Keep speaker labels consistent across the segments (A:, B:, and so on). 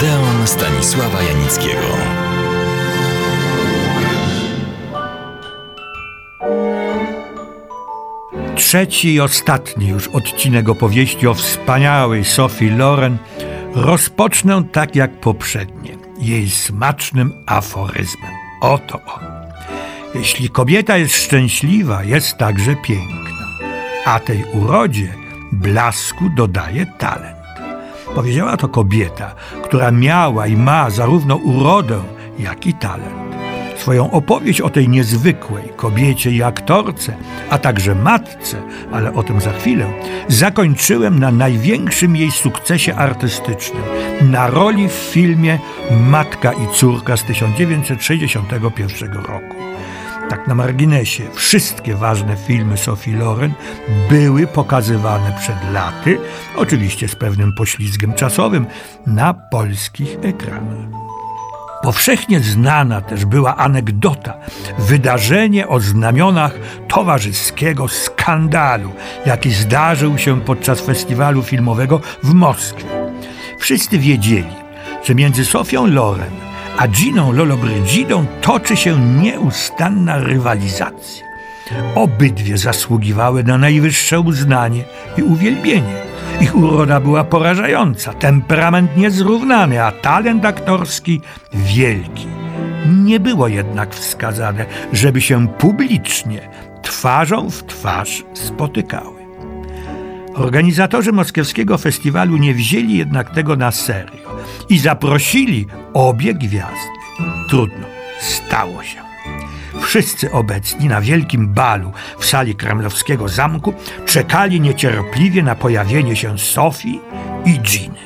A: Odeon Stanisława Janickiego.
B: Trzeci i ostatni już odcinek opowieści o wspaniałej Sophie Loren rozpocznę tak jak poprzednie, jej smacznym aforyzmem. Oto on. Jeśli kobieta jest szczęśliwa, jest także piękna, a tej urodzie blasku dodaje talent. Powiedziała to kobieta, która miała i ma zarówno urodę, jak i talent. Swoją opowieść o tej niezwykłej kobiecie i aktorce, a także matce, ale o tym za chwilę, zakończyłem na największym jej sukcesie artystycznym, na roli w filmie Matka i córka z 1961 roku. Tak na marginesie, wszystkie ważne filmy Sophie Loren były pokazywane przed laty, oczywiście z pewnym poślizgiem czasowym, na polskich ekranach. Powszechnie znana też była anegdota, wydarzenie o znamionach towarzyskiego skandalu, jaki zdarzył się podczas festiwalu filmowego w Moskwie. Wszyscy wiedzieli, że między Sofią Loren a Giną Lollobrzygidą toczy się nieustanna rywalizacja. Obydwie zasługiwały na najwyższe uznanie i uwielbienie. Ich uroda była porażająca, temperament niezrównany, a talent aktorski wielki. Nie było jednak wskazane, żeby się publicznie, twarzą w twarz spotykały. Organizatorzy moskiewskiego festiwalu nie wzięli jednak tego na serio i zaprosili obie gwiazdy. Trudno, stało się. Wszyscy obecni na wielkim balu w sali kremlowskiego zamku czekali niecierpliwie na pojawienie się Sofii i Giny.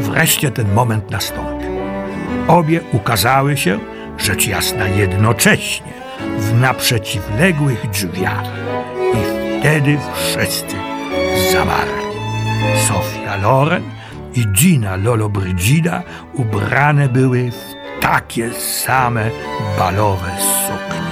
B: Wreszcie ten moment nastąpił. Obie ukazały się, rzecz jasna, jednocześnie w naprzeciwległych drzwiach. I wtedy wszyscy zamarli. Sofia Loren i Gina Lollobrigida ubrane były w takie same balowe suknie.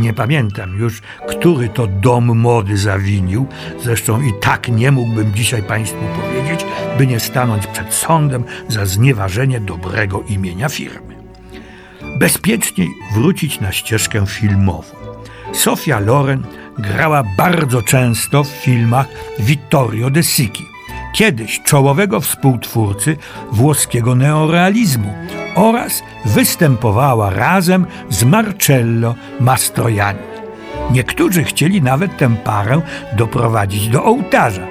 B: Nie pamiętam już, który to dom mody zawinił, zresztą i tak nie mógłbym dzisiaj Państwu powiedzieć, by nie stanąć przed sądem za znieważenie dobrego imienia firmy. Bezpieczniej wrócić na ścieżkę filmową. Sofia Loren grała bardzo często w filmach Vittorio De Sicchi, kiedyś czołowego współtwórcy włoskiego neorealizmu oraz występowała razem z Marcello Mastroianni. Niektórzy chcieli nawet tę parę doprowadzić do ołtarza,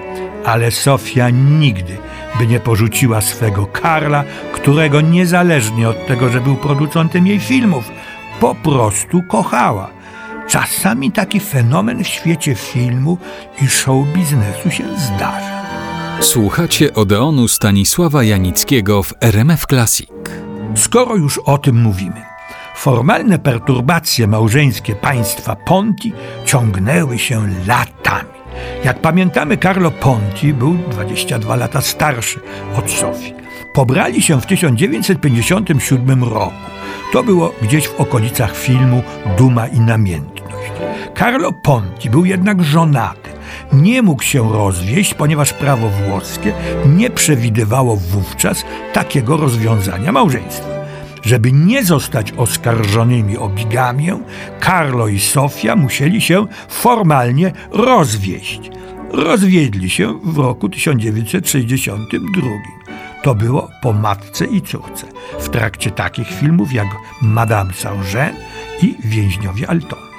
B: ale Sofia nigdy by nie porzuciła swego Karla, którego niezależnie od tego, że był producentem jej filmów, po prostu kochała. Czasami taki fenomen w świecie filmu i show biznesu się zdarza.
A: Słuchacie Odeonu Stanisława Janickiego w RMF Classic.
B: Skoro już o tym mówimy, formalne perturbacje małżeńskie państwa Ponti ciągnęły się latami. Jak pamiętamy, Carlo Ponti był 22 lata starszy od Sofii. Pobrali się w 1957 roku. To było gdzieś w okolicach filmu Duma i Namiętność. Carlo Ponti był jednak żonaty. Nie mógł się rozwieść, ponieważ prawo włoskie nie przewidywało wówczas takiego rozwiązania małżeństwa. Żeby nie zostać oskarżonymi o bigamię, Carlo i Sofia musieli się formalnie rozwieść. Rozwiedli się w roku 1962. To było po matce i córce, w trakcie takich filmów jak Madame Saint-Jean i Więźniowie Altony.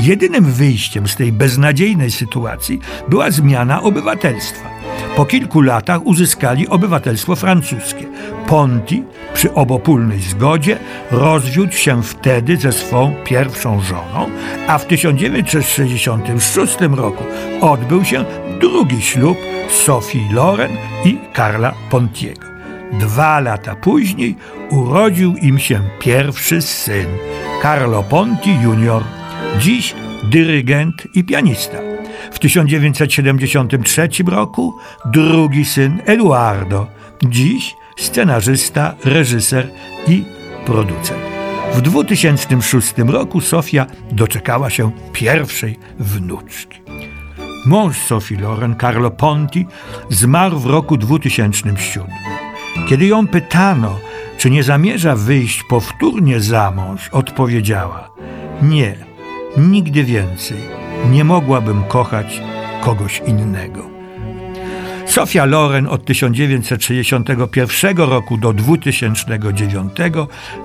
B: Jedynym wyjściem z tej beznadziejnej sytuacji była zmiana obywatelstwa. Po kilku latach uzyskali obywatelstwo francuskie. Ponti przy obopólnej zgodzie rozwiódł się wtedy ze swą pierwszą żoną, a w 1966 roku odbył się drugi ślub Sophie Loren i Karla Pontiego. Dwa lata później urodził im się pierwszy syn, Carlo Ponti Jr., dziś dyrygent i pianista. W 1973 roku drugi syn Eduardo, dziś scenarzysta, reżyser i producent. W 2006 roku Sofia doczekała się pierwszej wnuczki. Mąż Sofii Loren, Carlo Ponti, zmarł w roku 2007. Kiedy ją pytano, czy nie zamierza wyjść powtórnie za mąż, odpowiedziała: Nie, nigdy więcej nie mogłabym kochać kogoś innego. Sofia Loren od 1961 roku do 2009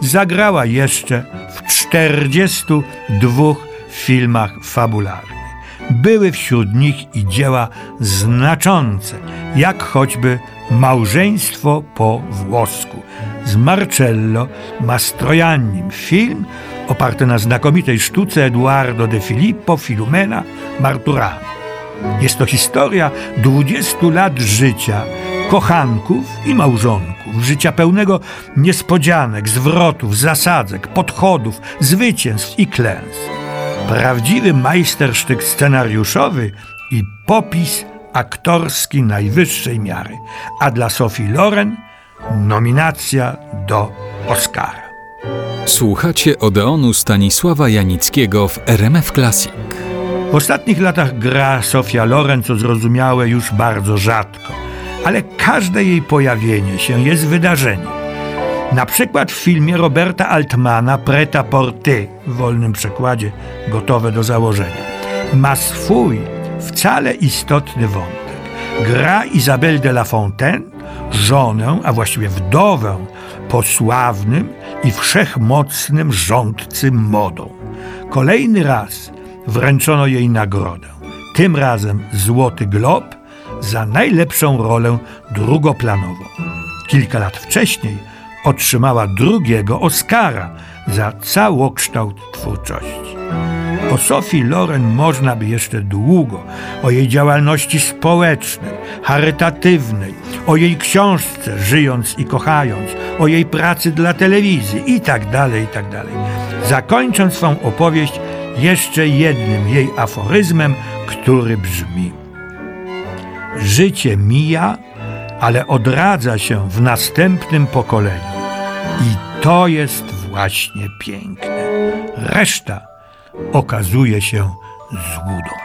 B: zagrała jeszcze w 42 filmach fabularnych. Były wśród nich i dzieła znaczące, jak choćby Małżeństwo po włosku z Marcello Mastroiannim. Film oparty na znakomitej sztuce Eduardo de Filippo Filumena Marturano. Jest to historia 20 lat życia kochanków i małżonków, życia pełnego niespodzianek, zwrotów, zasadzek, podchodów, zwycięstw i klęsk. Prawdziwy majstersztyk scenariuszowy i popis aktorski najwyższej miary, a dla Sophie Loren nominacja do Oscara.
A: Słuchacie Odeonu Stanisława Janickiego w RMF Classic.
B: W ostatnich latach gra Sofia Loren, co zrozumiałe, już bardzo rzadko, ale każde jej pojawienie się jest wydarzeniem. Na przykład w filmie Roberta Altmana Preta Porte, w wolnym przekładzie gotowe do założenia, ma swój wcale istotny wątek. Gra Isabelle de la Fontaine, żonę, a właściwie wdowę po sławnym i wszechmocnym rządcy modą. Kolejny raz wręczono jej nagrodę. Tym razem Złoty Glob za najlepszą rolę drugoplanową. Kilka lat wcześniej otrzymała drugiego Oscara za całokształt twórczości. O Sophie Loren można by jeszcze długo, o jej działalności społecznej, charytatywnej, o jej książce Żyjąc i kochając, o jej pracy dla telewizji i tak dalej, i tak dalej. Zakończąc swą opowieść jeszcze jednym jej aforyzmem, który brzmi: Życie mija, ale odradza się w następnym pokoleniu. I to jest właśnie piękne. Reszta okazuje się złudą.